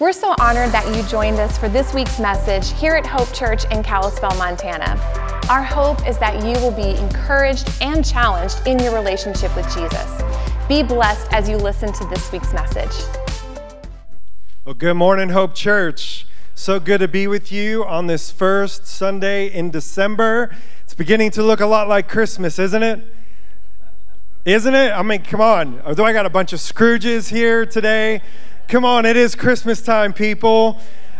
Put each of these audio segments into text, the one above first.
We're so honored that you joined us for this week's message here at Hope Church in Kalispell, Montana. Our hope is that you will be encouraged and challenged in your relationship with Jesus. Be blessed as you listen to this week's message. Well, good morning, Hope Church. So good to be with you on this first Sunday in December. It's beginning to look a lot like Christmas, isn't it? Isn't it? I mean, come on. Although I got a bunch of Scrooges here today. Come on, it is Christmas time, people.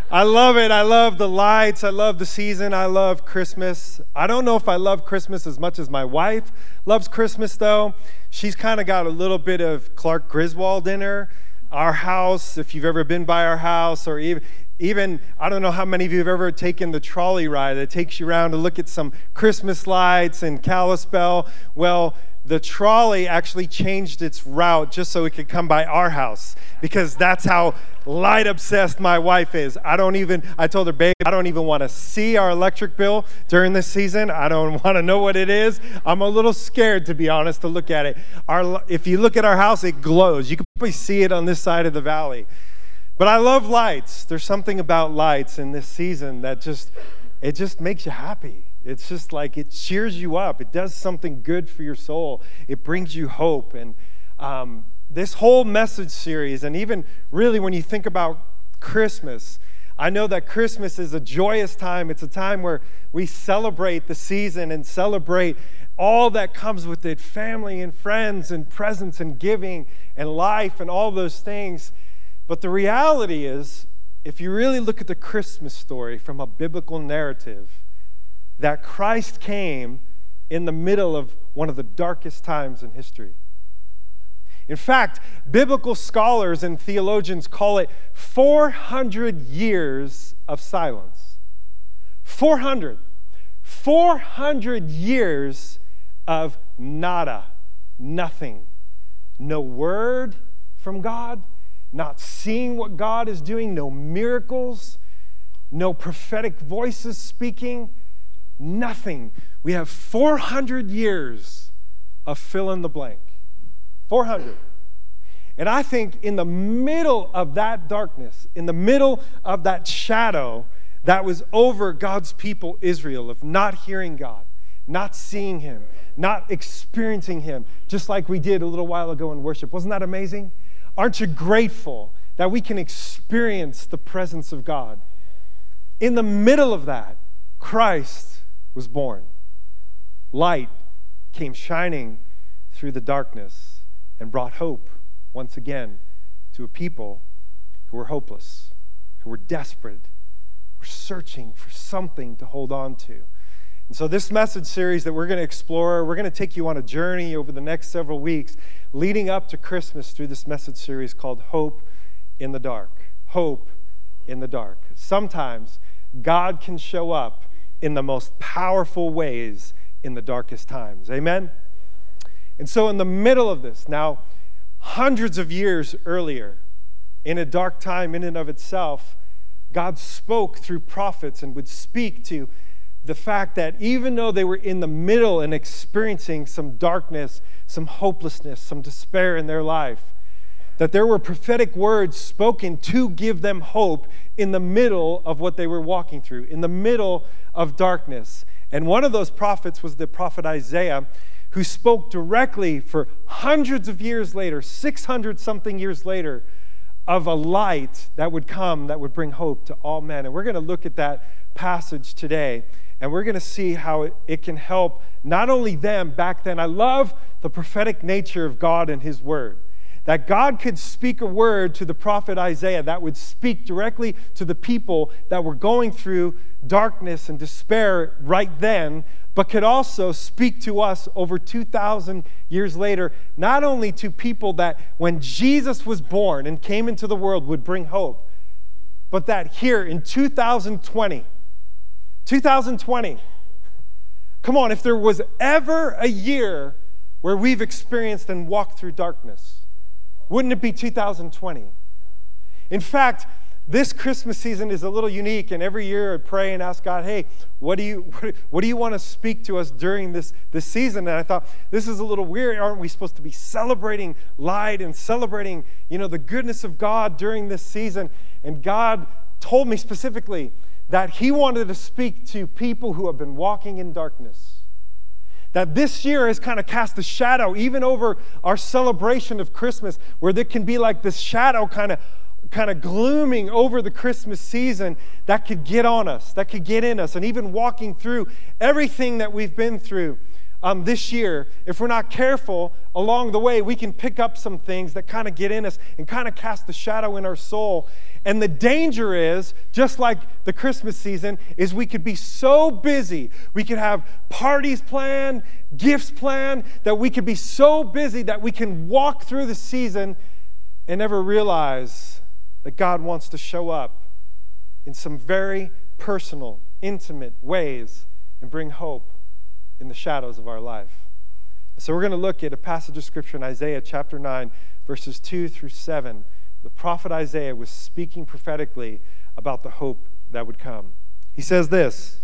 I love it. I love the lights. I love the season. I love Christmas. I don't know if I love Christmas as much as my wife loves Christmas, though. She's kind of got a little bit of Clark Griswold in her. Our house, if you've ever been by our house, or even, even I don't know how many of you have ever taken the trolley ride that takes you around to look at some Christmas lights in Kalispell. Well, the trolley actually changed its route just so it could come by our house because that's how light obsessed my wife is. I don't even, I told her, babe, I don't even want to see our electric bill during this season. I don't want to know what it is. I'm a little scared, to be honest, to look at it. Our, if you look at our house, it glows. You can probably see it on this side of the valley. But I love lights. There's something about lights in this season that just, it just makes you happy. It's just like it cheers you up. It does something good for your soul. It brings you hope. And um, this whole message series, and even really when you think about Christmas, I know that Christmas is a joyous time. It's a time where we celebrate the season and celebrate all that comes with it family and friends and presents and giving and life and all those things. But the reality is, if you really look at the Christmas story from a biblical narrative, that Christ came in the middle of one of the darkest times in history. In fact, biblical scholars and theologians call it 400 years of silence. 400. 400 years of nada, nothing. No word from God, not seeing what God is doing, no miracles, no prophetic voices speaking, nothing. We have 400 years of fill in the blank. 400. And I think in the middle of that darkness, in the middle of that shadow that was over God's people, Israel, of not hearing God, not seeing Him, not experiencing Him, just like we did a little while ago in worship. Wasn't that amazing? Aren't you grateful that we can experience the presence of God? In the middle of that, Christ was born. Light came shining through the darkness and brought hope once again to a people who were hopeless, who were desperate, were searching for something to hold on to. And so, this message series that we're going to explore, we're going to take you on a journey over the next several weeks leading up to Christmas through this message series called Hope in the Dark. Hope in the Dark. Sometimes God can show up in the most powerful ways in the darkest times. Amen? And so, in the middle of this, now, hundreds of years earlier, in a dark time in and of itself, God spoke through prophets and would speak to the fact that even though they were in the middle and experiencing some darkness, some hopelessness, some despair in their life, that there were prophetic words spoken to give them hope in the middle of what they were walking through, in the middle of darkness. And one of those prophets was the prophet Isaiah, who spoke directly for hundreds of years later, 600 something years later, of a light that would come that would bring hope to all men. And we're going to look at that passage today. And we're going to see how it, can help not only them back then. I love the prophetic nature of God and His Word that God could speak a word to the prophet Isaiah that would speak directly to the people that were going through darkness and despair right then, but could also speak to us over 2,000 years later, not only to people that when Jesus was born and came into the world would bring hope, but that here in 2020, 2020, come on, if there was ever a year where we've experienced and walked through darkness, wouldn't it be 2020? In fact, this Christmas season is a little unique, and every year I pray and ask God, hey, what do you, what, do you want to speak to us during this, this season? And I thought, this is a little weird. Aren't we supposed to be celebrating light and celebrating, you know, the goodness of God during this season? And God told me specifically that He wanted to speak to people who have been walking in darkness that this year has kind of cast a shadow even over our celebration of Christmas, where there can be like this shadow kind of kind of glooming over the Christmas season that could get on us, that could get in us, and even walking through everything that we've been through um, this year, if we're not careful along the way, we can pick up some things that kind of get in us and kind of cast a shadow in our soul. And the danger is, just like the Christmas season, is we could be so busy. We could have parties planned, gifts planned, that we could be so busy that we can walk through the season and never realize that God wants to show up in some very personal, intimate ways and bring hope in the shadows of our life. So we're going to look at a passage of scripture in Isaiah chapter 9, verses 2 through 7. The prophet Isaiah was speaking prophetically about the hope that would come. He says this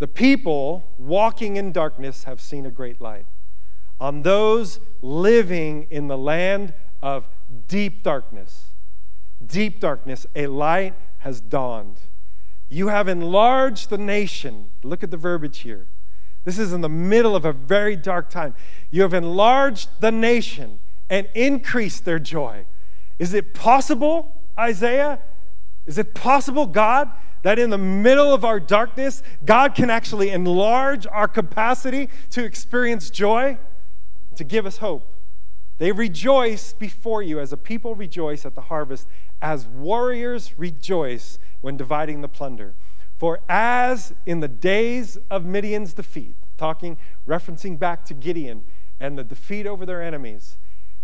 The people walking in darkness have seen a great light. On those living in the land of deep darkness, deep darkness, a light has dawned. You have enlarged the nation. Look at the verbiage here. This is in the middle of a very dark time. You have enlarged the nation and increased their joy. Is it possible, Isaiah? Is it possible, God, that in the middle of our darkness, God can actually enlarge our capacity to experience joy, to give us hope? They rejoice before you as a people rejoice at the harvest, as warriors rejoice when dividing the plunder. For as in the days of Midian's defeat, talking, referencing back to Gideon and the defeat over their enemies,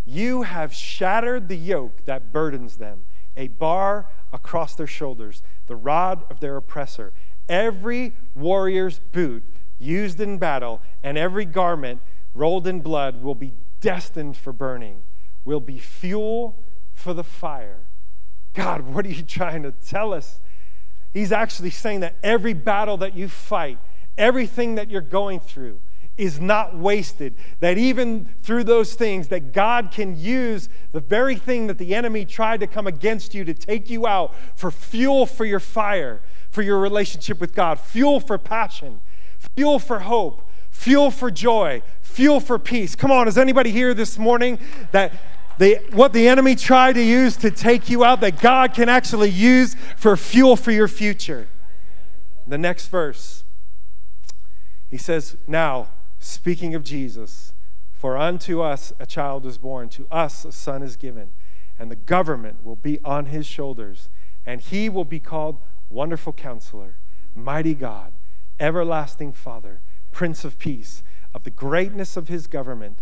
you have shattered the yoke that burdens them, a bar across their shoulders, the rod of their oppressor. Every warrior's boot used in battle and every garment rolled in blood will be destined for burning, will be fuel for the fire. God, what are you trying to tell us? He's actually saying that every battle that you fight, everything that you're going through, is not wasted. That even through those things, that God can use the very thing that the enemy tried to come against you to take you out for fuel for your fire, for your relationship with God, fuel for passion, fuel for hope, fuel for joy, fuel for peace. Come on, is anybody here this morning that what the enemy tried to use to take you out, that God can actually use for fuel for your future. The next verse, he says, Now, speaking of Jesus, for unto us a child is born, to us a son is given, and the government will be on his shoulders, and he will be called Wonderful Counselor, Mighty God, Everlasting Father, Prince of Peace. Of the greatness of his government,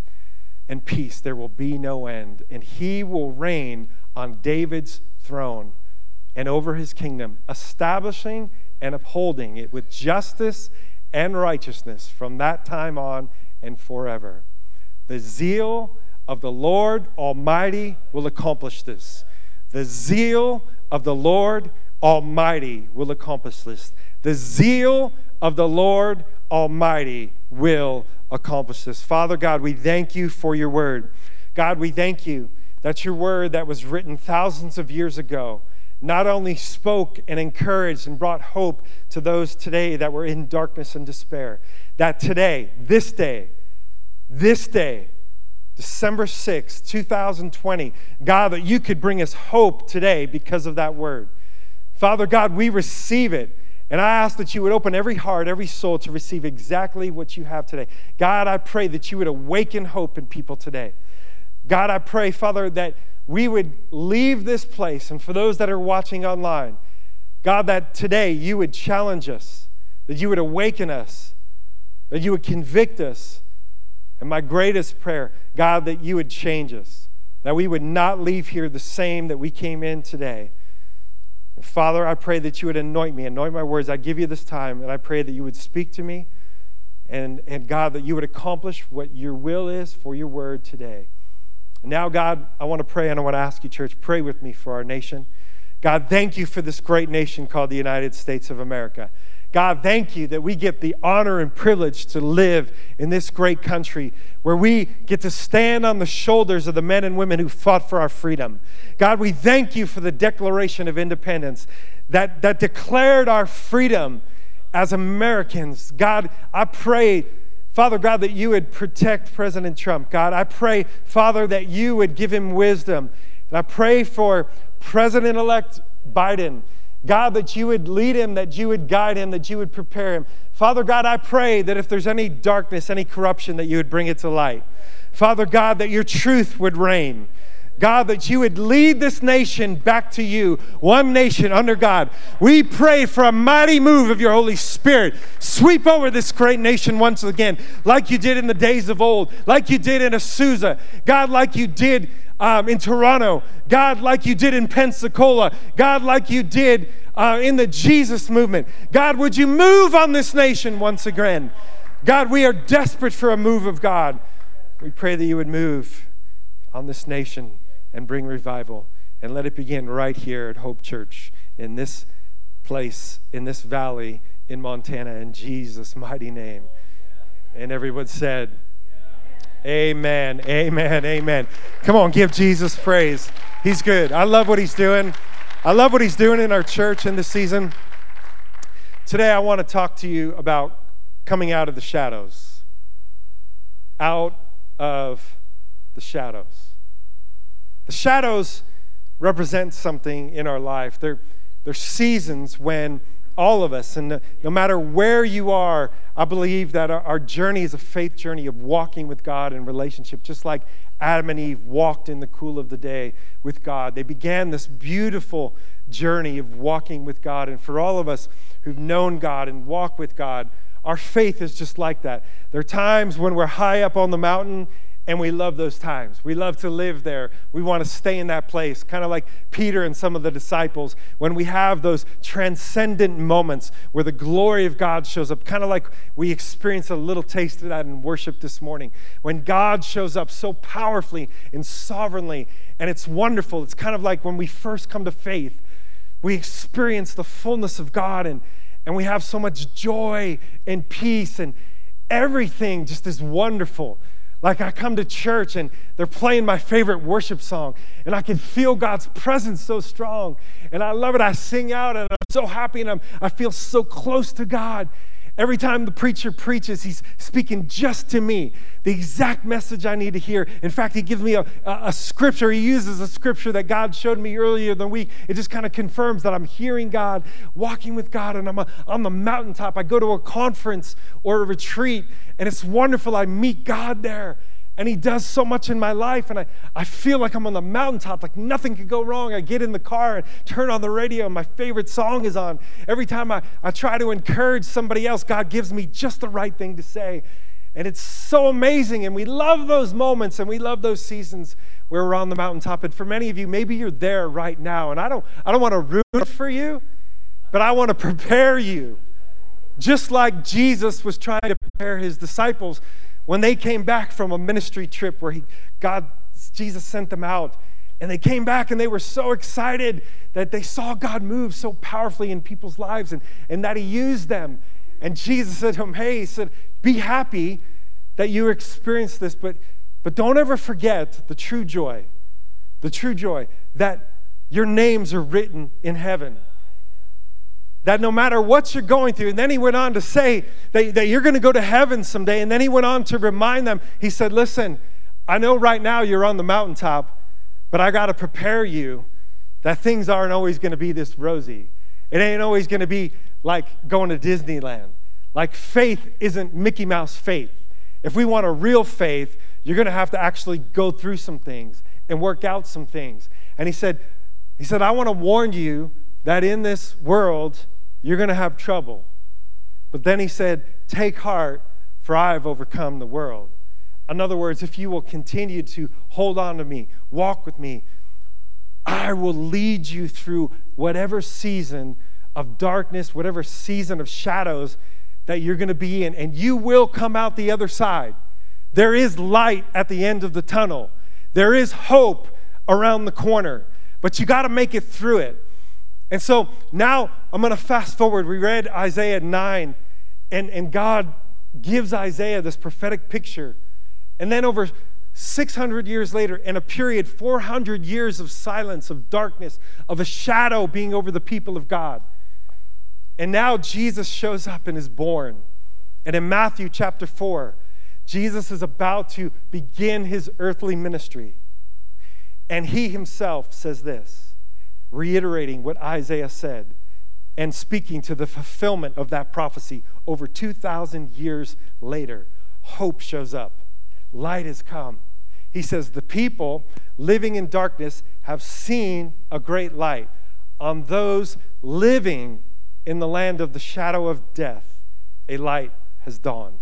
and peace there will be no end. And he will reign on David's throne and over his kingdom, establishing and upholding it with justice and righteousness from that time on and forever. The zeal of the Lord Almighty will accomplish this. The zeal of the Lord Almighty will accomplish this. The zeal of the Lord Almighty will accomplish this. Father God, we thank you for your word. God, we thank you that your word that was written thousands of years ago not only spoke and encouraged and brought hope to those today that were in darkness and despair, that today, this day, this day, December 6, 2020, God, that you could bring us hope today because of that word. Father God, we receive it. And I ask that you would open every heart, every soul to receive exactly what you have today. God, I pray that you would awaken hope in people today. God, I pray, Father, that we would leave this place, and for those that are watching online, God, that today you would challenge us, that you would awaken us, that you would convict us. And my greatest prayer, God, that you would change us, that we would not leave here the same that we came in today. Father, I pray that you would anoint me, anoint my words. I give you this time, and I pray that you would speak to me, and, and God, that you would accomplish what your will is for your word today. And now, God, I want to pray, and I want to ask you, church, pray with me for our nation. God, thank you for this great nation called the United States of America. God, thank you that we get the honor and privilege to live in this great country where we get to stand on the shoulders of the men and women who fought for our freedom. God, we thank you for the Declaration of Independence that, that declared our freedom as Americans. God, I pray, Father God, that you would protect President Trump. God, I pray, Father, that you would give him wisdom. And I pray for President elect Biden. God, that you would lead him, that you would guide him, that you would prepare him. Father God, I pray that if there's any darkness, any corruption, that you would bring it to light. Father God, that your truth would reign. God, that you would lead this nation back to you, one nation under God. We pray for a mighty move of your Holy Spirit. Sweep over this great nation once again, like you did in the days of old, like you did in Azusa, God, like you did um, in Toronto, God, like you did in Pensacola, God, like you did uh, in the Jesus movement. God, would you move on this nation once again? God, we are desperate for a move of God. We pray that you would move on this nation and bring revival. And let it begin right here at Hope Church in this place, in this valley in Montana, in Jesus' mighty name. And everyone said, Amen, amen, amen. Come on, give Jesus praise. He's good. I love what he's doing. I love what he's doing in our church in this season. Today, I want to talk to you about coming out of the shadows. Out of the shadows. The shadows represent something in our life. They're, they're seasons when all of us, and no matter where you are, I believe that our, our, journey is a faith journey of walking with God in relationship, just like Adam and Eve walked in the cool of the day with God. They began this beautiful journey of walking with God. And for all of us who've known God and walk with God, our faith is just like that. There are times when we're high up on the mountain and we love those times. We love to live there. We want to stay in that place, kind of like Peter and some of the disciples. When we have those transcendent moments where the glory of God shows up, kind of like we experienced a little taste of that in worship this morning. When God shows up so powerfully and sovereignly, and it's wonderful. It's kind of like when we first come to faith, we experience the fullness of God and, and we have so much joy and peace, and everything just is wonderful. Like I come to church and they're playing my favorite worship song, and I can feel God's presence so strong. And I love it. I sing out and I'm so happy and I'm, I feel so close to God. Every time the preacher preaches, he's speaking just to me, the exact message I need to hear. In fact, he gives me a, a, a scripture. He uses a scripture that God showed me earlier in the week. It just kind of confirms that I'm hearing God, walking with God, and I'm a, on the mountaintop. I go to a conference or a retreat, and it's wonderful. I meet God there and he does so much in my life and I, I feel like i'm on the mountaintop like nothing can go wrong. I get in the car and turn on the radio and my favorite song is on. Every time I, I try to encourage somebody else god gives me just the right thing to say. And it's so amazing and we love those moments and we love those seasons where we're on the mountaintop. And for many of you maybe you're there right now and i don't i don't want to ruin it for you but i want to prepare you. Just like jesus was trying to prepare his disciples when they came back from a ministry trip where he, God, Jesus sent them out, and they came back and they were so excited that they saw God move so powerfully in people's lives and, and that He used them. And Jesus said to them, Hey, He said, Be happy that you experienced this, but, but don't ever forget the true joy, the true joy that your names are written in heaven that no matter what you're going through, and then he went on to say that, that you're going to go to heaven someday. And then he went on to remind them, he said, Listen, I know right now you're on the mountaintop, but I got to prepare you that things aren't always going to be this rosy. It ain't always going to be like going to Disneyland. Like faith isn't Mickey Mouse faith. If we want a real faith, you're going to have to actually go through some things and work out some things. And he said, he said, I want to warn you that in this world, you're going to have trouble. But then he said, Take heart, for I have overcome the world. In other words, if you will continue to hold on to me, walk with me, I will lead you through whatever season of darkness, whatever season of shadows that you're going to be in, and you will come out the other side. There is light at the end of the tunnel, there is hope around the corner, but you got to make it through it. And so now I'm going to fast forward. We read Isaiah 9, and, and God gives Isaiah this prophetic picture. And then over 600 years later, in a period, 400 years of silence, of darkness, of a shadow being over the people of God. And now Jesus shows up and is born. And in Matthew chapter 4, Jesus is about to begin his earthly ministry. And he himself says this, reiterating what Isaiah said and speaking to the fulfillment of that prophecy over 2,000 years later. Hope shows up, light has come. He says, The people living in darkness have seen a great light. On those living in the land of the shadow of death, a light has dawned.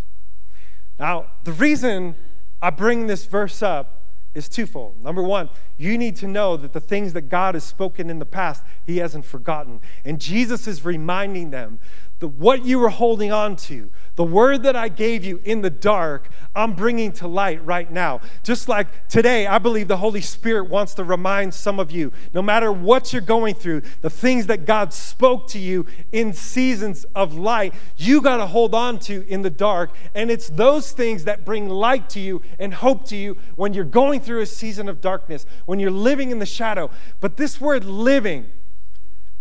Now, the reason I bring this verse up is twofold. Number one, you need to know that the things that God has spoken in the past, He hasn't forgotten. And Jesus is reminding them the, what you were holding on to, the word that I gave you in the dark, I'm bringing to light right now. Just like today, I believe the Holy Spirit wants to remind some of you, no matter what you're going through, the things that God spoke to you in seasons of light, you got to hold on to in the dark. And it's those things that bring light to you and hope to you when you're going through a season of darkness, when you're living in the shadow. But this word living,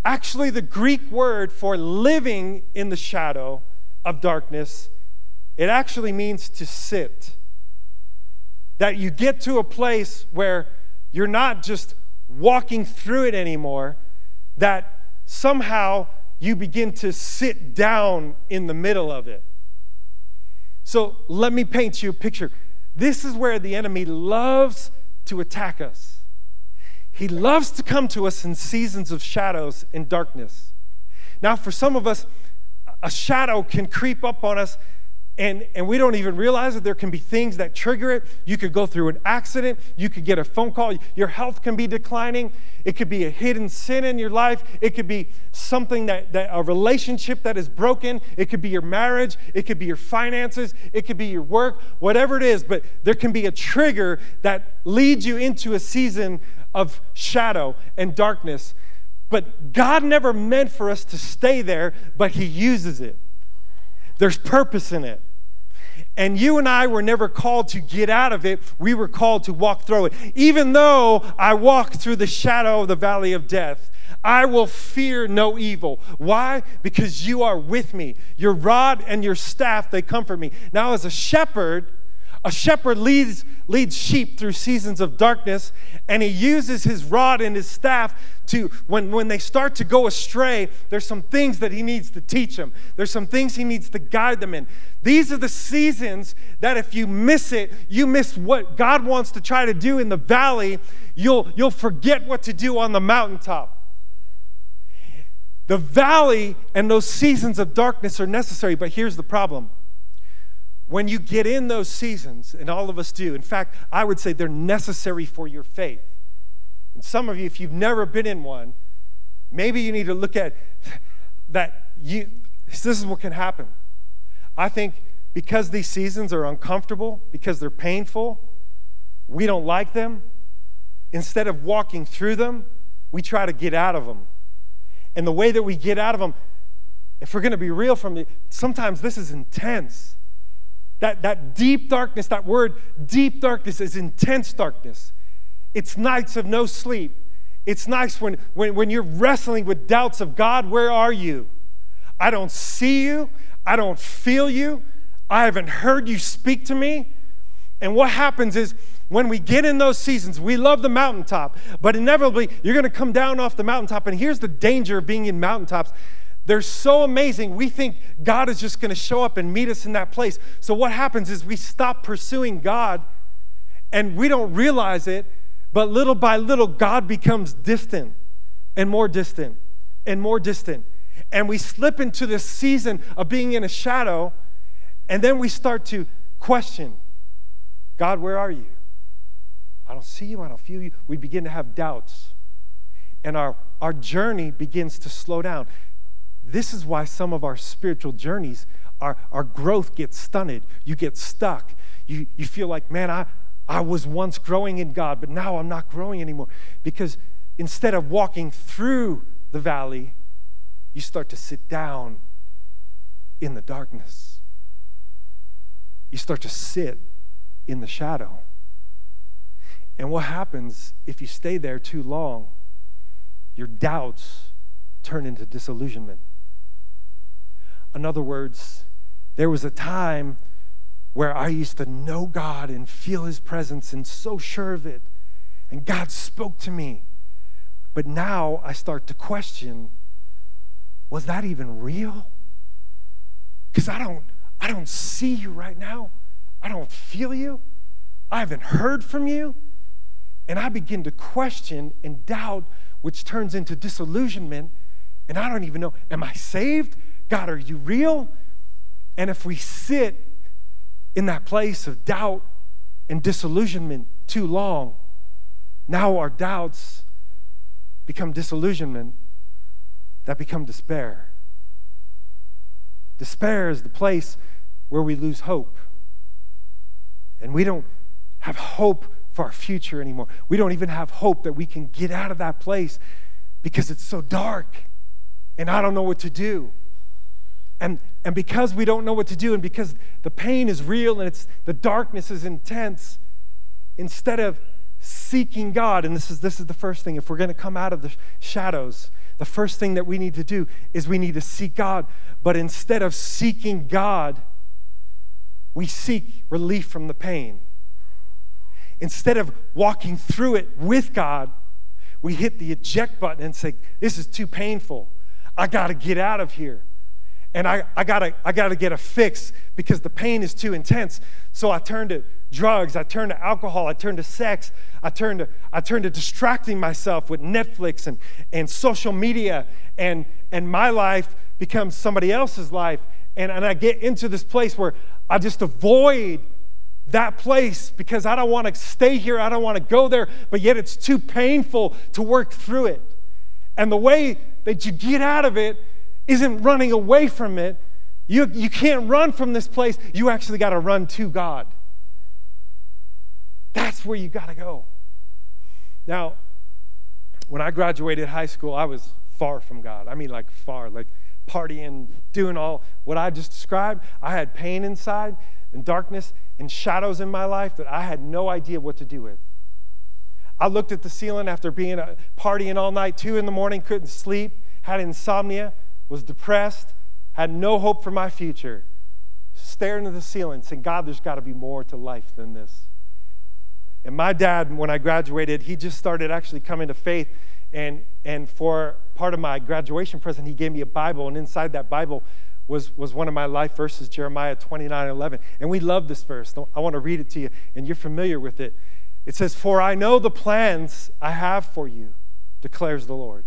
Actually, the Greek word for living in the shadow of darkness, it actually means to sit. That you get to a place where you're not just walking through it anymore, that somehow you begin to sit down in the middle of it. So let me paint you a picture. This is where the enemy loves to attack us. He loves to come to us in seasons of shadows and darkness. Now, for some of us, a shadow can creep up on us and, and we don't even realize that there can be things that trigger it. You could go through an accident. You could get a phone call. Your health can be declining. It could be a hidden sin in your life. It could be something that, that a relationship that is broken. It could be your marriage. It could be your finances. It could be your work, whatever it is. But there can be a trigger that leads you into a season of shadow and darkness. But God never meant for us to stay there, but He uses it. There's purpose in it. And you and I were never called to get out of it. We were called to walk through it. Even though I walk through the shadow of the valley of death, I will fear no evil. Why? Because you are with me. Your rod and your staff, they comfort me. Now, as a shepherd, a shepherd leads, leads sheep through seasons of darkness, and he uses his rod and his staff to, when, when they start to go astray, there's some things that he needs to teach them. There's some things he needs to guide them in. These are the seasons that if you miss it, you miss what God wants to try to do in the valley, you'll, you'll forget what to do on the mountaintop. The valley and those seasons of darkness are necessary, but here's the problem when you get in those seasons, and all of us do, in fact, I would say they're necessary for your faith. And some of you, if you've never been in one, maybe you need to look at that. You, this is what can happen. I think because these seasons are uncomfortable, because they're painful, we don't like them. Instead of walking through them, we try to get out of them. And the way that we get out of them, if we're going to be real from you, sometimes this is intense. That, that deep darkness, that word deep darkness is intense darkness. It's nights of no sleep. It's nights when, when, when you're wrestling with doubts of God, where are you? I don't see you. I don't feel you. I haven't heard you speak to me. And what happens is when we get in those seasons, we love the mountaintop, but inevitably you're going to come down off the mountaintop. And here's the danger of being in mountaintops they're so amazing. We think God is just going to show up and meet us in that place. So, what happens is we stop pursuing God and we don't realize it, but little by little, God becomes distant and more distant and more distant. And we slip into this season of being in a shadow, and then we start to question God, where are you? I don't see you, I don't feel you. We begin to have doubts, and our, our journey begins to slow down. This is why some of our spiritual journeys, our, our growth gets stunted. You get stuck. You, you feel like, man, I, I was once growing in God, but now I'm not growing anymore. Because instead of walking through the valley, you start to sit down in the darkness. You start to sit in the shadow. And what happens if you stay there too long? Your doubts turn into disillusionment. In other words, there was a time where I used to know God and feel His presence and so sure of it. And God spoke to me. But now I start to question was that even real? Because I don't, I don't see you right now. I don't feel you. I haven't heard from you. And I begin to question and doubt, which turns into disillusionment. And I don't even know, am I saved? God, are you real? And if we sit in that place of doubt and disillusionment too long, now our doubts become disillusionment that become despair. Despair is the place where we lose hope. And we don't have hope for our future anymore. We don't even have hope that we can get out of that place because it's so dark and I don't know what to do. And, and because we don't know what to do and because the pain is real and it's the darkness is intense, instead of seeking God, and this is this is the first thing, if we're going to come out of the shadows, the first thing that we need to do is we need to seek God. But instead of seeking God, we seek relief from the pain. Instead of walking through it with God, we hit the eject button and say, This is too painful. I got to get out of here and I, I, gotta, I gotta get a fix because the pain is too intense. So I turn to drugs, I turn to alcohol, I turn to sex, I turn to, I turn to distracting myself with Netflix and, and social media, and, and my life becomes somebody else's life. And, and I get into this place where I just avoid that place because I don't want to stay here, I don't want to go there, but yet it's too painful to work through it. And the way that you get out of it isn't running away from it. You, you can't run from this place. You actually got to run to God. That's where you got to go. Now, when I graduated high school, I was far from God. I mean, like far, like partying, doing all what I just described. I had pain inside and darkness and shadows in my life that I had no idea what to do with. I looked at the ceiling after being a, uh, partying all night, two in the morning, couldn't sleep, had insomnia, was depressed, had no hope for my future, staring at the ceiling, saying, God, there's got to be more to life than this. And my dad, when I graduated, he just started actually coming to faith. And, and for part of my graduation present, he gave me a Bible. And inside that Bible was, was one of my life verses, Jeremiah 29 11. And we love this verse. I want to read it to you, and you're familiar with it. It says, For I know the plans I have for you, declares the Lord.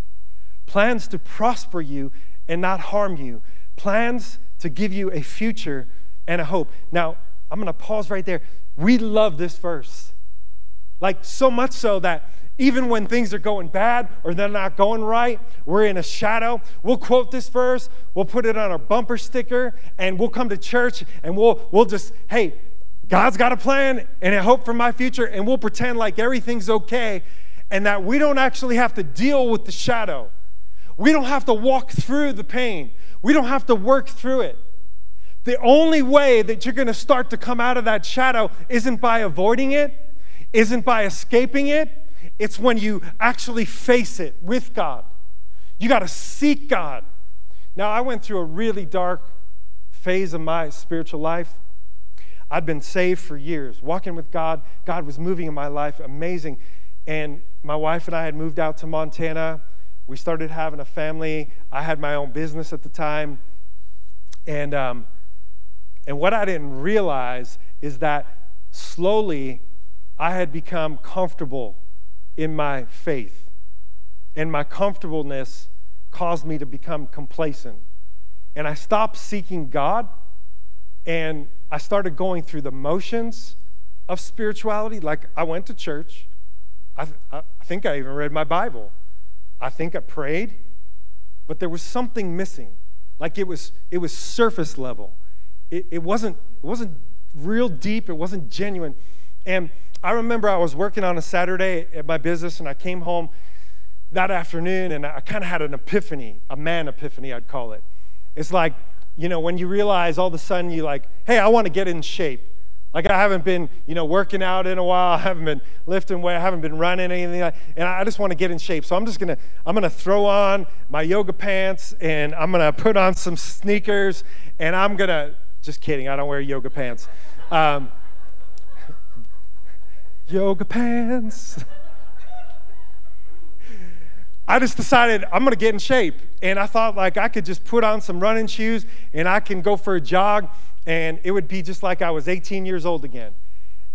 Plans to prosper you and not harm you, plans to give you a future and a hope. Now, I'm going to pause right there. We love this verse. Like, so much so that even when things are going bad or they're not going right, we're in a shadow. We'll quote this verse, we'll put it on our bumper sticker, and we'll come to church and we'll, we'll just, hey, God's got a plan and a hope for my future, and we'll pretend like everything's okay and that we don't actually have to deal with the shadow. We don't have to walk through the pain, we don't have to work through it. The only way that you're going to start to come out of that shadow isn't by avoiding it, isn't by escaping it. It's when you actually face it with God. You got to seek God. Now, I went through a really dark phase of my spiritual life. I'd been saved for years, walking with God. God was moving in my life, amazing. And my wife and I had moved out to Montana we started having a family. I had my own business at the time. And, um, and what I didn't realize is that slowly I had become comfortable in my faith. And my comfortableness caused me to become complacent. And I stopped seeking God and I started going through the motions of spirituality. Like I went to church, I, I think I even read my Bible. I think I prayed, but there was something missing. Like it was, it was surface level. It, it, wasn't, it wasn't real deep, it wasn't genuine. And I remember I was working on a Saturday at my business and I came home that afternoon and I kind of had an epiphany, a man epiphany, I'd call it. It's like, you know, when you realize all of a sudden you like, hey, I want to get in shape. Like I haven't been, you know, working out in a while. I haven't been lifting weight. I haven't been running anything. Like, and I just want to get in shape. So I'm just gonna, I'm gonna throw on my yoga pants and I'm gonna put on some sneakers and I'm gonna. Just kidding. I don't wear yoga pants. Um, yoga pants. I just decided I'm gonna get in shape. And I thought like I could just put on some running shoes and I can go for a jog and it would be just like I was 18 years old again.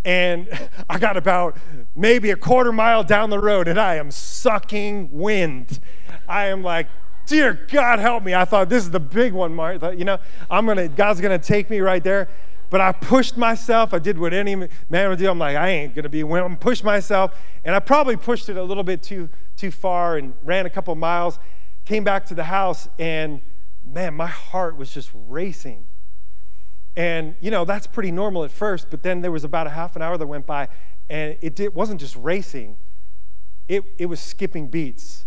And I got about maybe a quarter mile down the road and I am sucking wind. I am like, dear God, help me. I thought this is the big one, Mark. You know, I'm gonna, God's gonna take me right there. But I pushed myself. I did what any man would do. I'm like, I ain't gonna be. I'm push myself, and I probably pushed it a little bit too too far and ran a couple miles. Came back to the house, and man, my heart was just racing. And, you know, that's pretty normal at first, but then there was about a half an hour that went by, and it did, wasn't just racing, it, it was skipping beats.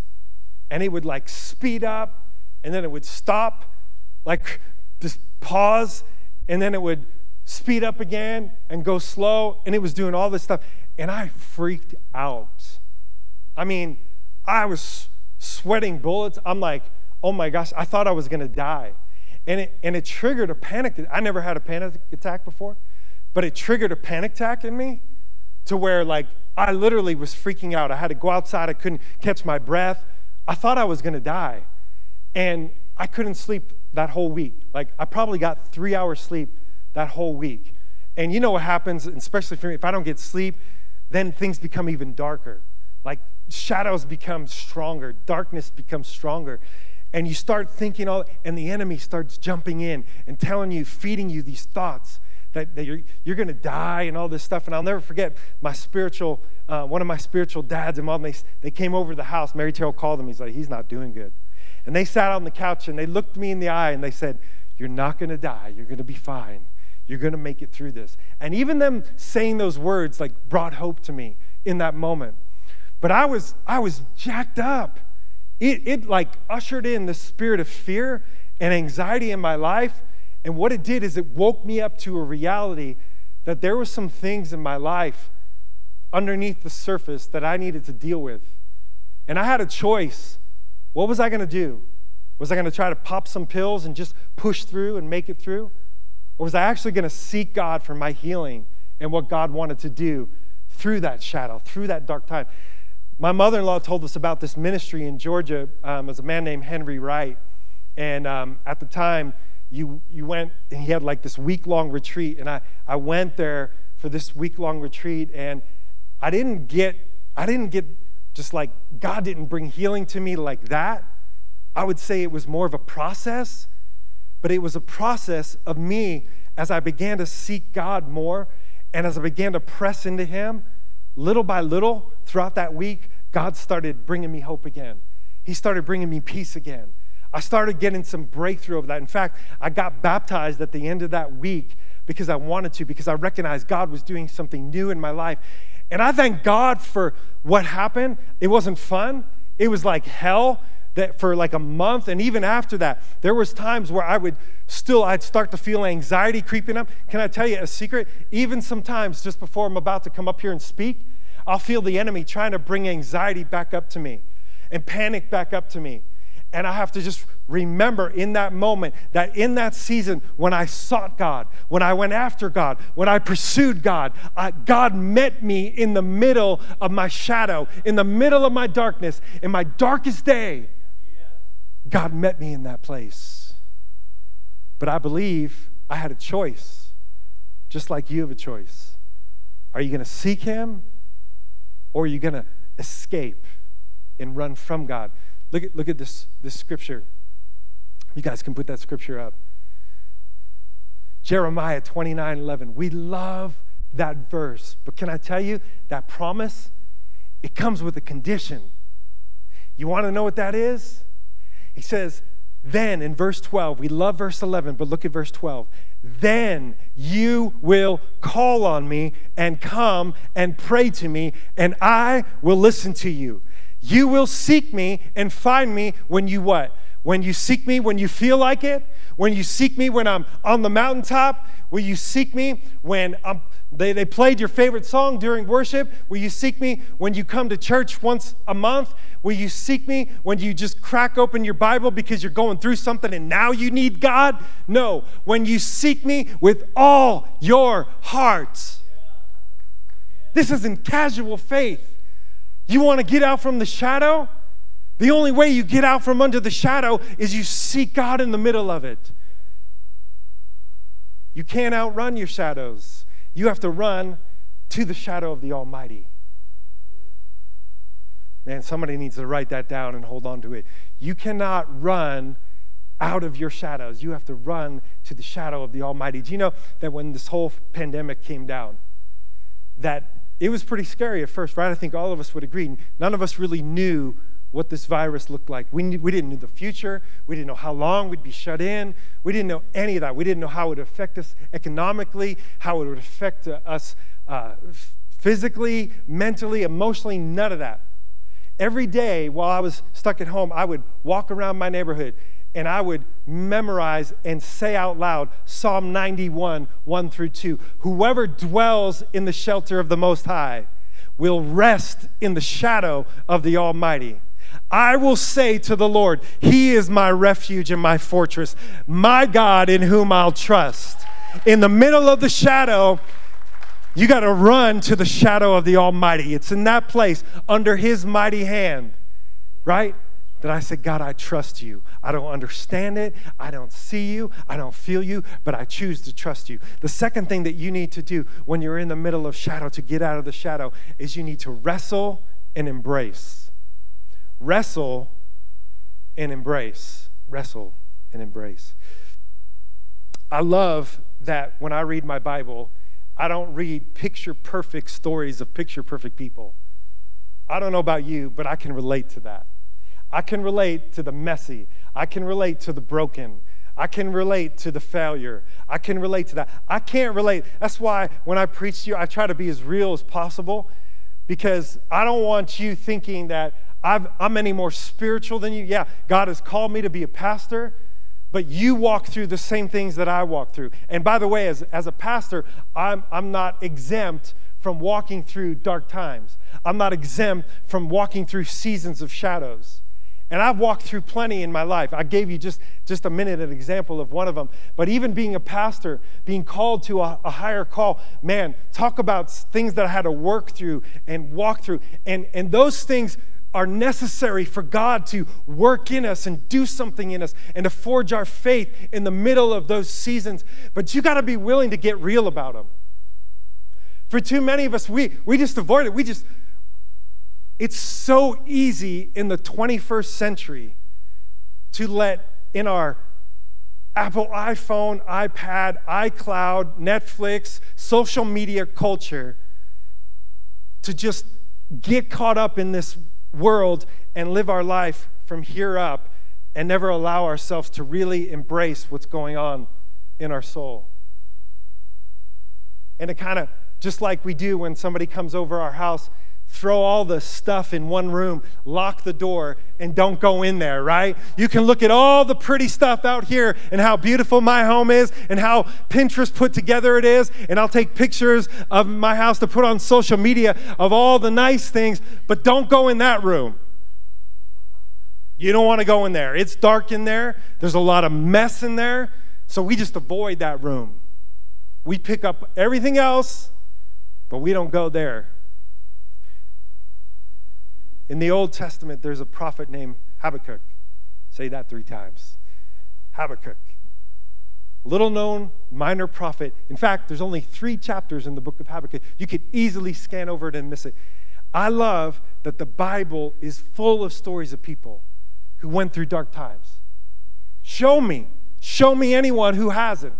And it would like speed up, and then it would stop, like just pause, and then it would speed up again and go slow, and it was doing all this stuff. And I freaked out. I mean, I was sweating bullets. I'm like, oh my gosh, I thought I was gonna die. And it, and it triggered a panic. I never had a panic attack before, but it triggered a panic attack in me to where, like, I literally was freaking out. I had to go outside. I couldn't catch my breath. I thought I was going to die. And I couldn't sleep that whole week. Like, I probably got three hours sleep that whole week. And you know what happens, especially for me, if I don't get sleep, then things become even darker. Like, shadows become stronger, darkness becomes stronger and you start thinking all, and the enemy starts jumping in and telling you, feeding you these thoughts that, that you're, you're going to die and all this stuff. And I'll never forget my spiritual, uh, one of my spiritual dads and mom, they, they came over to the house. Mary Terrell called them. He's like, he's not doing good. And they sat on the couch and they looked me in the eye and they said, You're not going to die. You're going to be fine. You're going to make it through this. And even them saying those words like brought hope to me in that moment. But I was, I was jacked up it, it like ushered in the spirit of fear and anxiety in my life. And what it did is it woke me up to a reality that there were some things in my life underneath the surface that I needed to deal with. And I had a choice. What was I going to do? Was I going to try to pop some pills and just push through and make it through? Or was I actually going to seek God for my healing and what God wanted to do through that shadow, through that dark time? My mother in law told us about this ministry in Georgia um, as a man named Henry Wright. And um, at the time, you, you went and he had like this week long retreat. And I, I went there for this week long retreat. And I didn't get, I didn't get just like, God didn't bring healing to me like that. I would say it was more of a process, but it was a process of me as I began to seek God more and as I began to press into Him little by little throughout that week, God started bringing me hope again. He started bringing me peace again. I started getting some breakthrough over that. In fact, I got baptized at the end of that week because I wanted to, because I recognized God was doing something new in my life. And I thank God for what happened. It wasn't fun, it was like hell that for like a month and even after that there was times where i would still i'd start to feel anxiety creeping up can i tell you a secret even sometimes just before i'm about to come up here and speak i'll feel the enemy trying to bring anxiety back up to me and panic back up to me and I have to just remember in that moment that in that season when I sought God, when I went after God, when I pursued God, uh, God met me in the middle of my shadow, in the middle of my darkness, in my darkest day. God met me in that place. But I believe I had a choice, just like you have a choice. Are you going to seek Him or are you going to escape and run from God? Look at, look at this, this scripture. You guys can put that scripture up. Jeremiah 29 11. We love that verse. But can I tell you, that promise, it comes with a condition. You want to know what that is? He says, then in verse 12, we love verse 11, but look at verse 12. Then you will call on me and come and pray to me, and I will listen to you. You will seek me and find me when you what? When you seek me when you feel like it? When you seek me when I'm on the mountaintop? Will you seek me when I'm, they, they played your favorite song during worship? Will you seek me when you come to church once a month? Will you seek me when you just crack open your Bible because you're going through something and now you need God? No, when you seek me with all your heart. This isn't casual faith. You want to get out from the shadow? The only way you get out from under the shadow is you seek God in the middle of it. You can't outrun your shadows. You have to run to the shadow of the Almighty. Man, somebody needs to write that down and hold on to it. You cannot run out of your shadows. You have to run to the shadow of the Almighty. Do you know that when this whole pandemic came down, that it was pretty scary at first, right? I think all of us would agree. None of us really knew what this virus looked like. We, we didn't know the future. We didn't know how long we'd be shut in. We didn't know any of that. We didn't know how it would affect us economically, how it would affect uh, us uh, physically, mentally, emotionally, none of that. Every day while I was stuck at home, I would walk around my neighborhood and I would memorize and say out loud Psalm 91, 1 through 2. Whoever dwells in the shelter of the Most High will rest in the shadow of the Almighty. I will say to the Lord, He is my refuge and my fortress, my God in whom I'll trust. In the middle of the shadow, you got to run to the shadow of the Almighty. It's in that place under His mighty hand, right? That I said, God, I trust you. I don't understand it. I don't see you. I don't feel you, but I choose to trust you. The second thing that you need to do when you're in the middle of shadow to get out of the shadow is you need to wrestle and embrace wrestle and embrace. Wrestle and embrace. I love that when I read my Bible, I don't read picture perfect stories of picture perfect people. I don't know about you, but I can relate to that. I can relate to the messy. I can relate to the broken. I can relate to the failure. I can relate to that. I can't relate. That's why when I preach to you, I try to be as real as possible because I don't want you thinking that i am any more spiritual than you. Yeah, God has called me to be a pastor, but you walk through the same things that I walk through. And by the way, as, as a pastor, I'm, I'm not exempt from walking through dark times, I'm not exempt from walking through seasons of shadows. And I've walked through plenty in my life. I gave you just, just a minute an example of one of them. But even being a pastor, being called to a, a, higher call, man, talk about things that I had to work through and walk through. And, and those things are necessary for God to work in us and do something in us and to forge our faith in the middle of those seasons. But you got to be willing to get real about them. For too many of us, we, we just avoid it. We just, it's so easy in the 21st century to let in our Apple iPhone, iPad, iCloud, Netflix, social media culture to just get caught up in this world and live our life from here up and never allow ourselves to really embrace what's going on in our soul. And to kind of, just like we do when somebody comes over our house, throw all the stuff in one room, lock the door, and don't go in there, right? You can look at all the pretty stuff out here and how beautiful my home is and how Pinterest put together it is. And I'll take pictures of my house to put on social media of all the nice things, but don't go in that room. You don't want to go in there. It's dark in there, there's a lot of mess in there. So we just avoid that room. We pick up everything else, but we don't go there. In the Old Testament, there's a prophet named Habakkuk. Say that three times. Habakkuk. Little known, minor prophet. In fact, there's only three chapters in the book of Habakkuk. You could easily scan over it and miss it. I love that the Bible is full of stories of people who went through dark times. Show me, show me anyone who hasn't.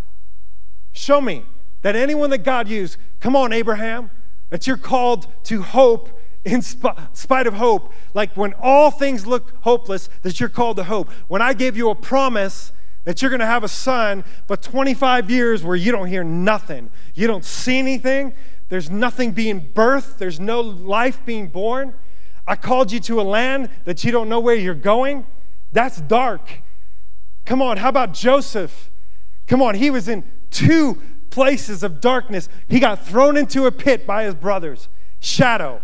Show me that anyone that God used, come on, Abraham, that you're called to hope in sp- spite of hope, like when all things look hopeless, that you're called to hope. When I gave you a promise that you're going to have a son, but 25 years where you don't hear nothing, you don't see anything, there's nothing being birthed, there's no life being born. I called you to a land that you don't know where you're going. That's dark. Come on, how about Joseph? Come on, he was in two places of darkness. He got thrown into a pit by his brothers, shadow,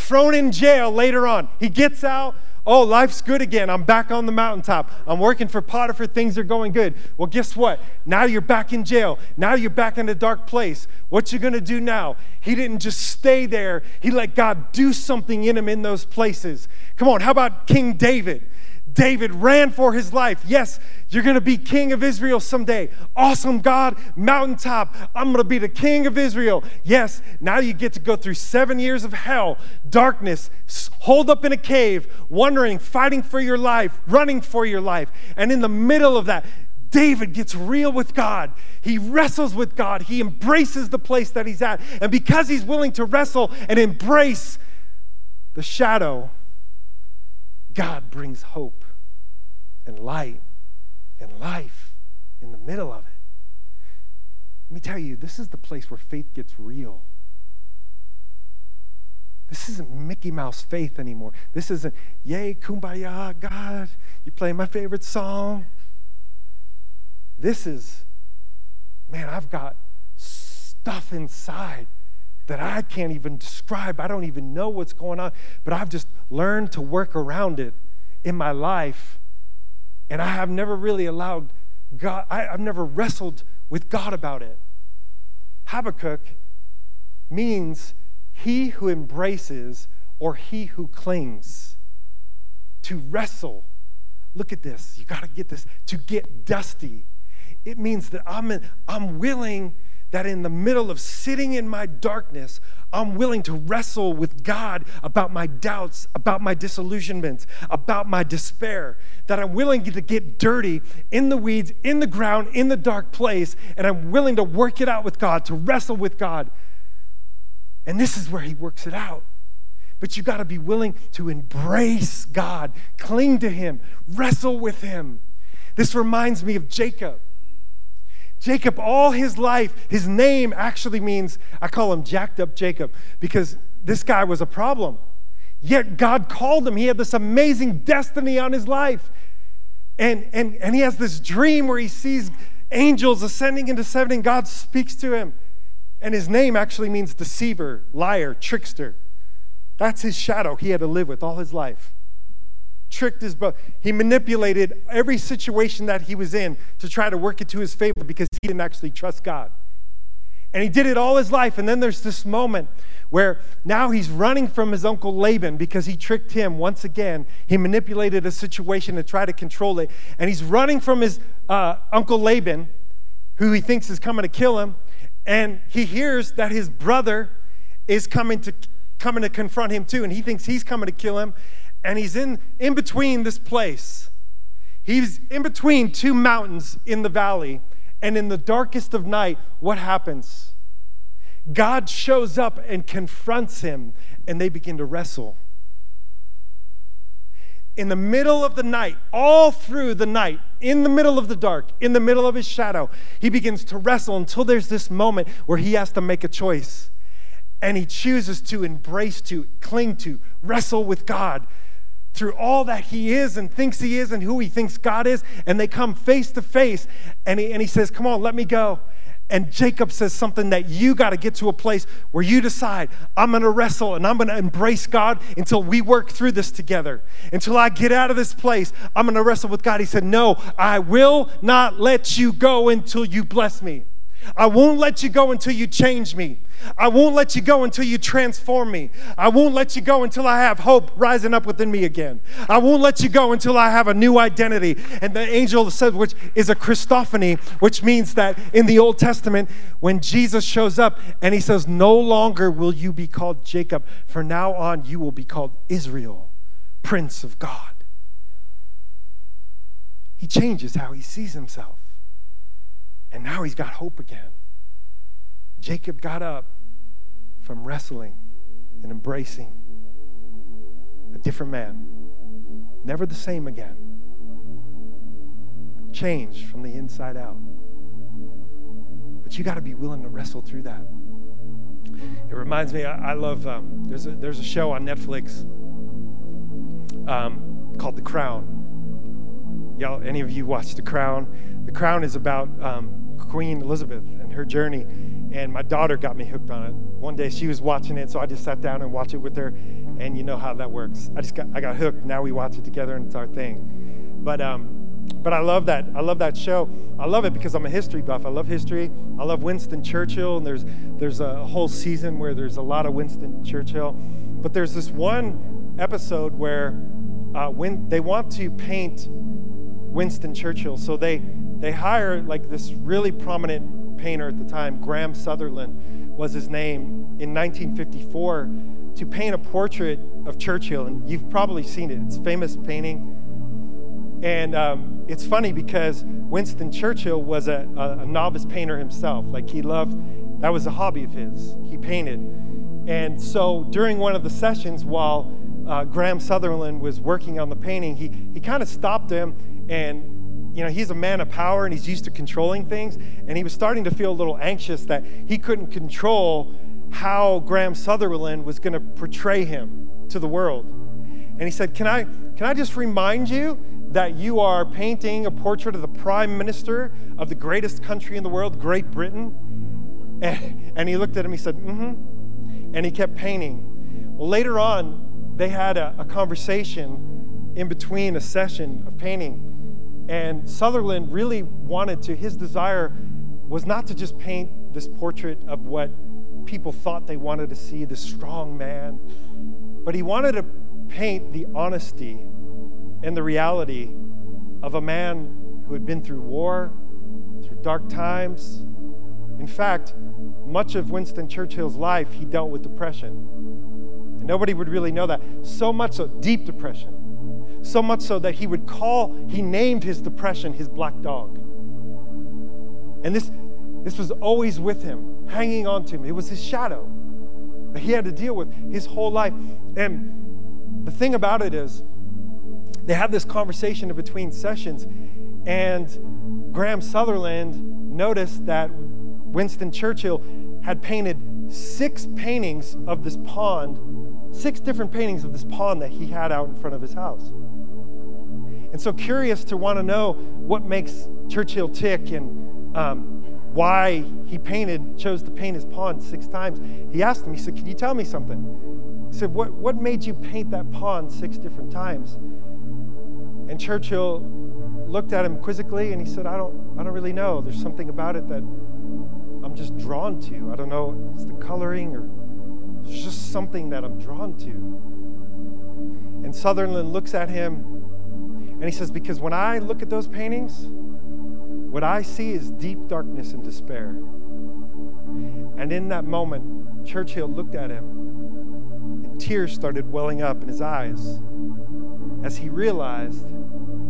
thrown in jail later on. He gets out. Oh, life's good again. I'm back on the mountaintop. I'm working for Potiphar. Things are going good. Well, guess what? Now you're back in jail. Now you're back in a dark place. What you going to do now? He didn't just stay there. He let God do something in him in those places. Come on, how about King David? David ran for his life. Yes, you're going to be king of Israel someday. Awesome God, mountaintop. I'm going to be the king of Israel. Yes, now you get to go through seven years of hell, darkness, hold up in a cave, wondering, fighting for your life, running for your life. And in the middle of that, David gets real with God. He wrestles with God. He embraces the place that he's at. And because he's willing to wrestle and embrace the shadow, God brings hope and light and life in the middle of it. Let me tell you, this is the place where faith gets real. This isn't Mickey Mouse faith anymore. This isn't, yay, kumbaya, God, you play my favorite song. This is, man, I've got stuff inside that I can't even describe. I don't even know what's going on, but I've just learned to work around it in my life. And I have never really allowed God, I, have never wrestled with God about it. Habakkuk means he who embraces or he who clings. To wrestle. Look at this. You got to get this. To get dusty. It means that I'm, I'm willing that in the middle of sitting in my darkness, I'm willing to wrestle with God about my doubts, about my disillusionment, about my despair. That I'm willing to get dirty in the weeds, in the ground, in the dark place, and I'm willing to work it out with God, to wrestle with God. And this is where He works it out. But you got to be willing to embrace God, cling to Him, wrestle with Him. This reminds me of Jacob. Jacob, all his life, his name actually means, I call him jacked up Jacob because this guy was a problem. Yet God called him. He had this amazing destiny on his life. And, and, and he has this dream where he sees angels ascending and descending. God speaks to him. And his name actually means deceiver, liar, trickster. That's his shadow he had to live with all his life tricked his brother. He manipulated every situation that he was in to try to work it to his favor because he didn't actually trust God. And he did it all his life. And then there's this moment where now he's running from his uncle Laban because he tricked him once again. He manipulated a situation to try to control it. And he's running from his uh, uncle Laban, who he thinks is coming to kill him. And he hears that his brother is coming to coming to confront him too and he thinks he's coming to kill him and he's in, in between this place. He's in between two mountains in the valley, and in the darkest of night, what happens? God shows up and confronts him, and they begin to wrestle. In the middle of the night, all through the night, in the middle of the dark, in the middle of his shadow, he begins to wrestle until there's this moment where he has to make a choice. And he chooses to embrace, to cling to, wrestle with God, through all that he is and thinks he is and who he thinks God is, and they come face to face, and he, and he says, Come on, let me go. And Jacob says something that you got to get to a place where you decide, I'm going to wrestle and I'm going to embrace God until we work through this together. Until I get out of this place, I'm going to wrestle with God. He said, No, I will not let you go until you bless me. I won't let you go until you change me. I won't let you go until you transform me. I won't let you go until I have hope rising up within me again. I won't let you go until I have a new identity. And the angel says, which is a Christophany, which means that in the Old Testament, when Jesus shows up and he says, No longer will you be called Jacob, for now on you will be called Israel, Prince of God. He changes how he sees himself. And now he's got hope again. Jacob got up from wrestling and embracing a different man. Never the same again. Changed from the inside out. But you got to be willing to wrestle through that. It reminds me, I, I love, um, there's, a, there's a show on Netflix um, called The Crown. Y'all, any of you watch The Crown? The Crown is about um, Queen Elizabeth and her journey. And my daughter got me hooked on it. One day she was watching it, so I just sat down and watched it with her. And you know how that works. I just got I got hooked. Now we watch it together, and it's our thing. But um, but I love that. I love that show. I love it because I'm a history buff. I love history. I love Winston Churchill, and there's there's a whole season where there's a lot of Winston Churchill. But there's this one episode where uh, when they want to paint Winston Churchill, so they they hire like this really prominent painter at the time, Graham Sutherland was his name, in 1954 to paint a portrait of Churchill. And you've probably seen it. It's famous painting. And um, it's funny because Winston Churchill was a, a, a, novice painter himself. Like he loved, that was a hobby of his. He painted. And so during one of the sessions, while uh, Graham Sutherland was working on the painting, he, he kind of stopped him and you know, he's a man of power and he's used to controlling things. And he was starting to feel a little anxious that he couldn't control how Graham Sutherland was going to portray him to the world. And he said, Can I, can I just remind you that you are painting a portrait of the prime minister of the greatest country in the world, Great Britain? And, and he looked at him, he said, mm hmm. And he kept painting. Well, later on, they had a, a conversation in between a session of painting. And Sutherland really wanted to, his desire was not to just paint this portrait of what people thought they wanted to see, this strong man, but he wanted to paint the honesty and the reality of a man who had been through war, through dark times. In fact, much of Winston Churchill's life, he dealt with depression. And nobody would really know that. So much so, deep depression. So much so that he would call, he named his depression his black dog. And this, this was always with him, hanging on to him. It was his shadow that he had to deal with his whole life. And the thing about it is, they had this conversation in between sessions, and Graham Sutherland noticed that Winston Churchill had painted six paintings of this pond, six different paintings of this pond that he had out in front of his house. And so, curious to want to know what makes Churchill tick and um, why he painted, chose to paint his pond six times, he asked him, he said, Can you tell me something? He said, What, what made you paint that pond six different times? And Churchill looked at him quizzically and he said, I don't, I don't really know. There's something about it that I'm just drawn to. I don't know, it's the coloring or there's just something that I'm drawn to. And Sutherland looks at him and he says, Because when I look at those paintings, what I see is deep darkness and despair. And in that moment, Churchill looked at him and tears started welling up in his eyes as he realized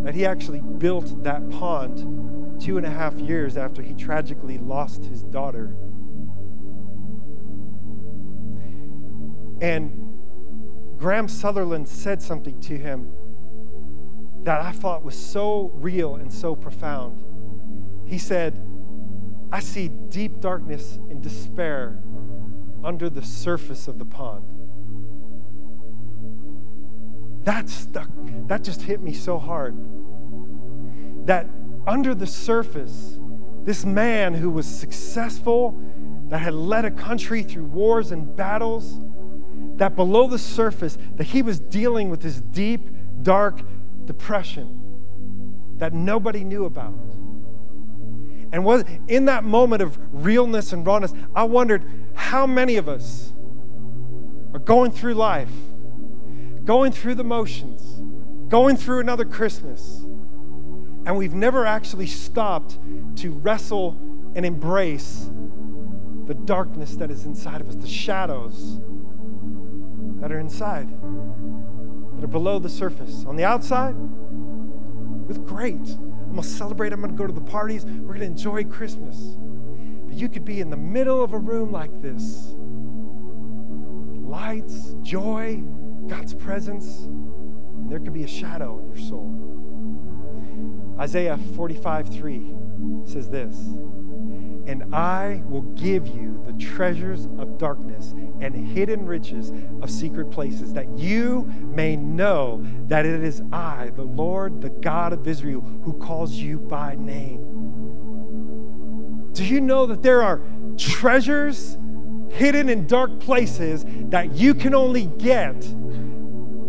that he actually built that pond two and a half years after he tragically lost his daughter. And Graham Sutherland said something to him that I thought was so real and so profound. He said, I see deep darkness and despair under the surface of the pond. That stuck, that just hit me so hard. That under the surface, this man who was successful, that had led a country through wars and battles, that below the surface, that he was dealing with this deep, dark depression that nobody knew about. And was in that moment of realness and rawness, I wondered how many of us are going through life going through the motions, going through another Christmas, and we've never actually stopped to wrestle and embrace the darkness that is inside of us, the shadows that are inside, that are below the surface. On the outside, with great. I'm gonna celebrate, I'm gonna go to the parties, we're gonna enjoy Christmas. But you could be in the middle of a room like this lights, joy, God's presence, and there could be a shadow in your soul. Isaiah 45 3 says this and I will give you the treasures of darkness and hidden riches of secret places, that you may know that it is I, the Lord, the God of Israel, who calls you by name. Do you know that there are treasures hidden in dark places that you can only get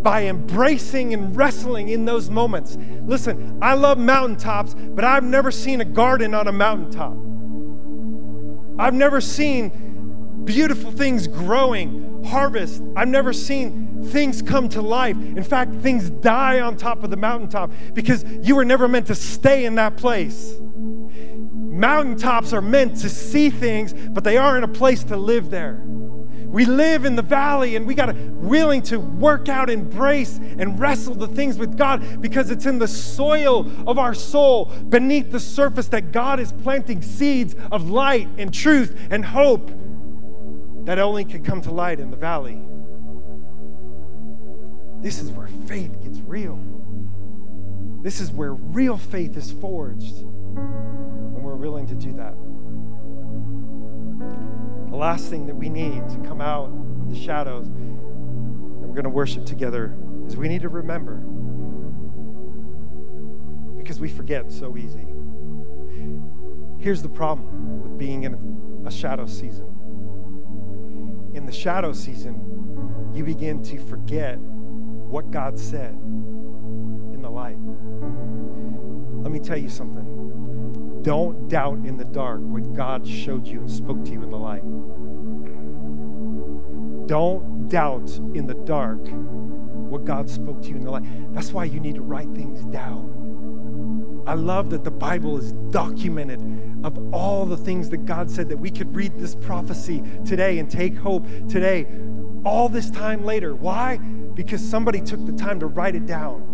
by embracing and wrestling in those moments? Listen, I love mountaintops, but I've never seen a garden on a mountaintop. I've never seen beautiful things growing, harvest. I've never seen things come to life. In fact, things die on top of the mountaintop because you were never meant to stay in that place. Mountaintops are meant to see things, but they aren't a place to live there. We live in the valley and we got to willing to work out, embrace, and wrestle the things with God because it's in the soil of our soul, beneath the surface, that God is planting seeds of light and truth and hope that only can come to light in the valley. This is where faith gets real. This is where real faith is forged when we're willing to do that. The last thing that we need to come out of the shadows and we're going to worship together is we need to remember because we forget so easy. Here's the problem with being in a shadow season. In the shadow season, you begin to forget what God said in the light. Let me tell you something. Don't doubt in the dark what God showed you and spoke to you in the light. Don't doubt in the dark what God spoke to you in the light. That's why you need to write things down. I love that the Bible is documented of all the things that God said that we could read this prophecy today and take hope today, all this time later. Why? Because somebody took the time to write it down.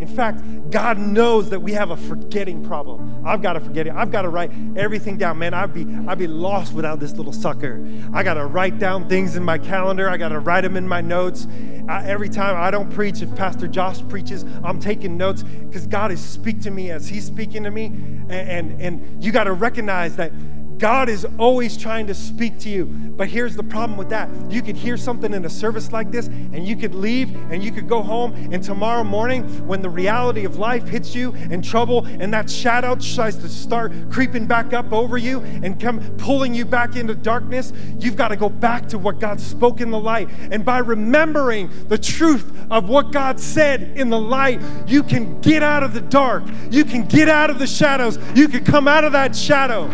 In fact, God knows that we have a forgetting problem. I've got to forget it. I've got to write everything down. Man, I'd be I'd be lost without this little sucker. I got to write down things in my calendar. I got to write them in my notes. I, every time I don't preach, if Pastor Josh preaches, I'm taking notes because God is speaking to me as He's speaking to me. And, and, and you got to recognize that God is always trying to speak to you. But here's the problem with that. You could hear something in a service like this, and you could leave and you could go home. And tomorrow morning, when the reality of life hits you and trouble, and that shadow tries to start creeping back up over you and come pulling you back into darkness, you've got to go back to what God spoke in the light. And by remembering the truth of what God said in the light, you can get out of the dark. You can get out of the shadows. You can come out of that shadow.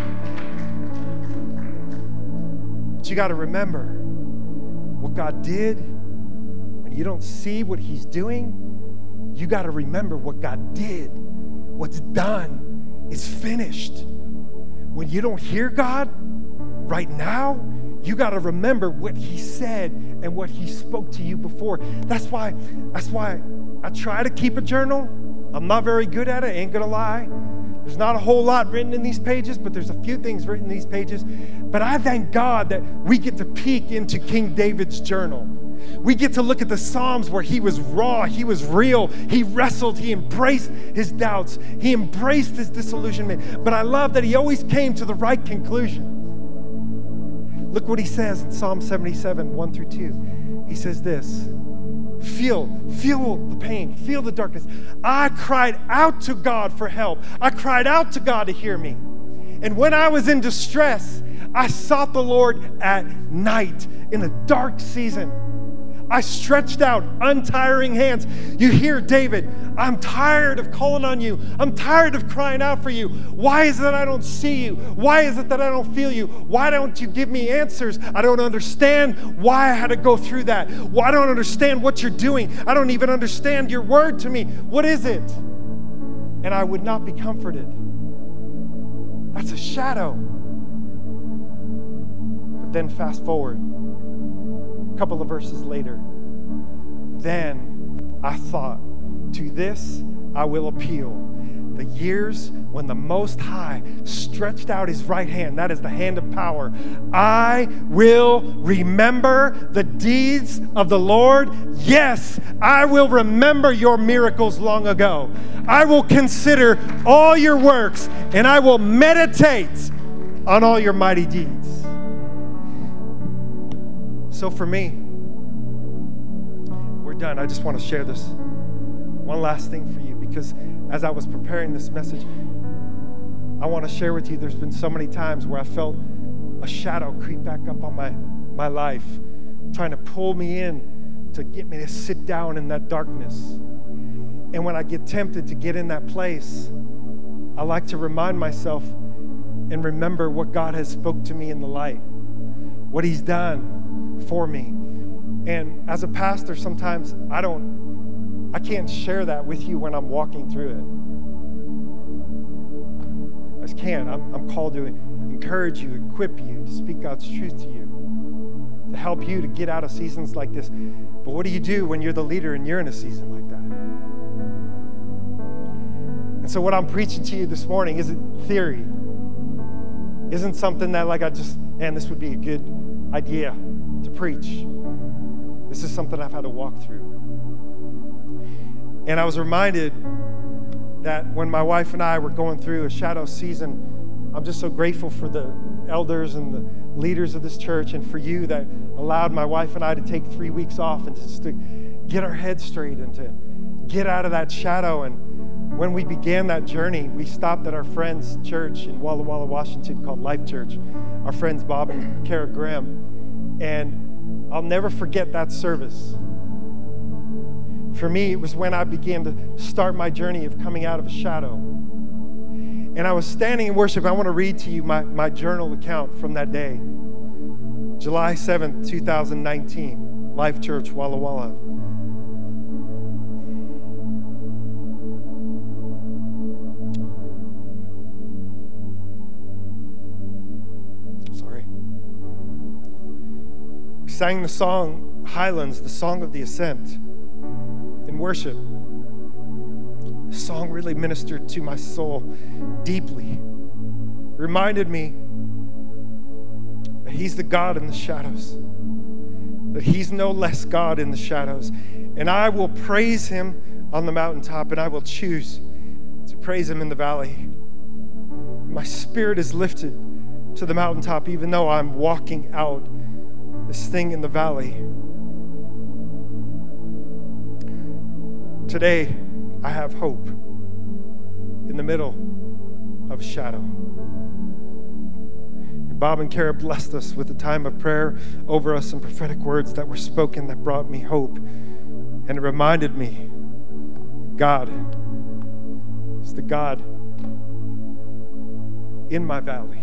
But you got to remember what God did. When you don't see what He's doing, you got to remember what God did. What's done is finished. When you don't hear God right now, you got to remember what he said and what he spoke to you before. That's why that's why I try to keep a journal. I'm not very good at it, ain't going to lie. There's not a whole lot written in these pages, but there's a few things written in these pages. But I thank God that we get to peek into King David's journal. We get to look at the Psalms where he was raw, he was real, he wrestled, he embraced his doubts, he embraced his disillusionment. But I love that he always came to the right conclusion. Look what he says in Psalm 77, 1 through 2. He says this Feel, feel the pain, feel the darkness. I cried out to God for help. I cried out to God to hear me. And when I was in distress, I sought the Lord at night in a dark season. I stretched out untiring hands. You hear David, I'm tired of calling on you. I'm tired of crying out for you. Why is it that I don't see you? Why is it that I don't feel you? Why don't you give me answers? I don't understand why I had to go through that. Well, I don't understand what you're doing. I don't even understand your word to me. What is it? And I would not be comforted. That's a shadow. But then fast forward a couple of verses later. Then I thought, to this I will appeal. The years when the Most High stretched out his right hand, that is the hand of power. I will remember the deeds of the Lord. Yes, I will remember your miracles long ago. I will consider all your works and I will meditate on all your mighty deeds. So for me, we're done. I just want to share this one last thing for you because as I was preparing this message, I want to share with you there's been so many times where I felt a shadow creep back up on my, my life, trying to pull me in to get me to sit down in that darkness. And when I get tempted to get in that place, I like to remind myself and remember what God has spoke to me in the light, what he's done for me. And as a pastor, sometimes I don't, I can't share that with you when I'm walking through it. I just can't. I'm, I'm called to encourage you, equip you, to speak God's truth to you, to help you to get out of seasons like this. But what do you do when you're the leader and you're in a season like that? And so, what I'm preaching to you this morning isn't theory, isn't something that, like, I just, man, this would be a good idea to preach. This is something I've had to walk through. And I was reminded that when my wife and I were going through a shadow season, I'm just so grateful for the elders and the leaders of this church and for you that allowed my wife and I to take three weeks off and just to get our heads straight and to get out of that shadow and when we began that journey, we stopped at our friend's church in Walla Walla, Washington called Life Church, our friends Bob and Kara Graham. And I'll never forget that service. For me, it was when I began to start my journey of coming out of a shadow. And I was standing in worship. I want to read to you my, my journal account from that day. July 7th, 2019, Life Church, Walla Walla. Sang the song Highlands, the song of the ascent, in worship. The song really ministered to my soul deeply, reminded me that He's the God in the shadows, that He's no less God in the shadows. And I will praise Him on the mountaintop, and I will choose to praise Him in the valley. My spirit is lifted to the mountaintop, even though I'm walking out this thing in the valley. Today, I have hope in the middle of shadow. And Bob and Kara blessed us with a time of prayer over us and prophetic words that were spoken that brought me hope. And it reminded me God is the God in my valley,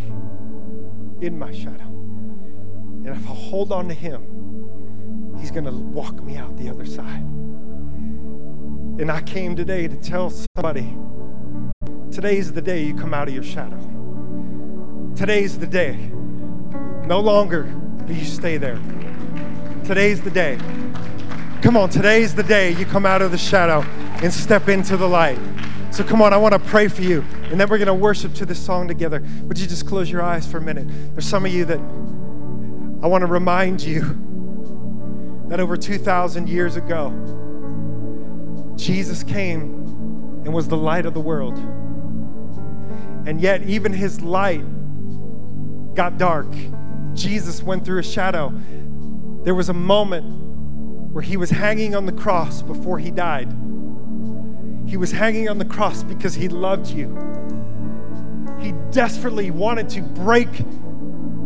in my shadow. And if I hold on to Him, He's going to walk me out the other side. And I came today to tell somebody today's the day you come out of your shadow. Today's the day. No longer do you stay there. Today's the day. Come on, today's the day you come out of the shadow and step into the light. So come on, I want to pray for you. And then we're going to worship to this song together. Would you just close your eyes for a minute? There's some of you that I want to remind you that over 2,000 years ago, Jesus came and was the light of the world. And yet, even his light got dark. Jesus went through a shadow. There was a moment where he was hanging on the cross before he died. He was hanging on the cross because he loved you. He desperately wanted to break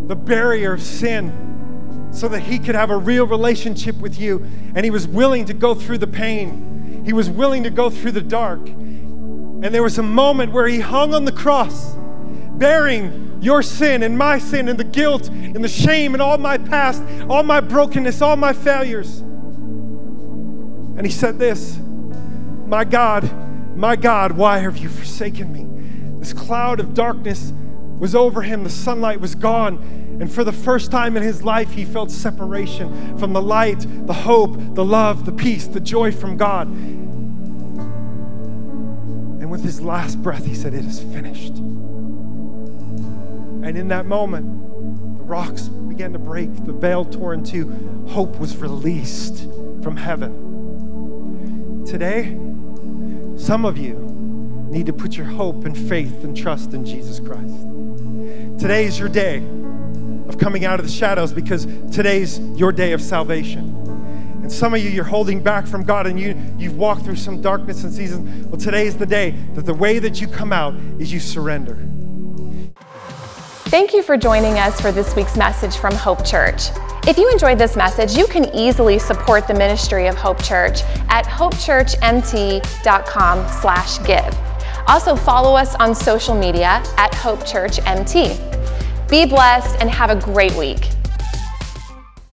the barrier of sin so that he could have a real relationship with you. And he was willing to go through the pain, he was willing to go through the dark. And there was a moment where he hung on the cross, bearing your sin and my sin and the guilt and the shame and all my past, all my brokenness, all my failures. And he said, This, my God, my God, why have you forsaken me? This cloud of darkness was over him, the sunlight was gone. And for the first time in his life, he felt separation from the light, the hope, the love, the peace, the joy from God. And with his last breath, he said, It is finished. And in that moment, the rocks began to break, the veil tore in two, hope was released from heaven. Today, some of you need to put your hope and faith and trust in Jesus Christ. Today is your day of coming out of the shadows because today's your day of salvation. And some of you, you're holding back from God and you, you've walked through some darkness and seasons. Well, today is the day that the way that you come out is you surrender. Thank you for joining us for this week's message from Hope Church. If you enjoyed this message, you can easily support the ministry of Hope Church at hopechurchmt.com/give. Also follow us on social media at Hope Church MT. Be blessed and have a great week.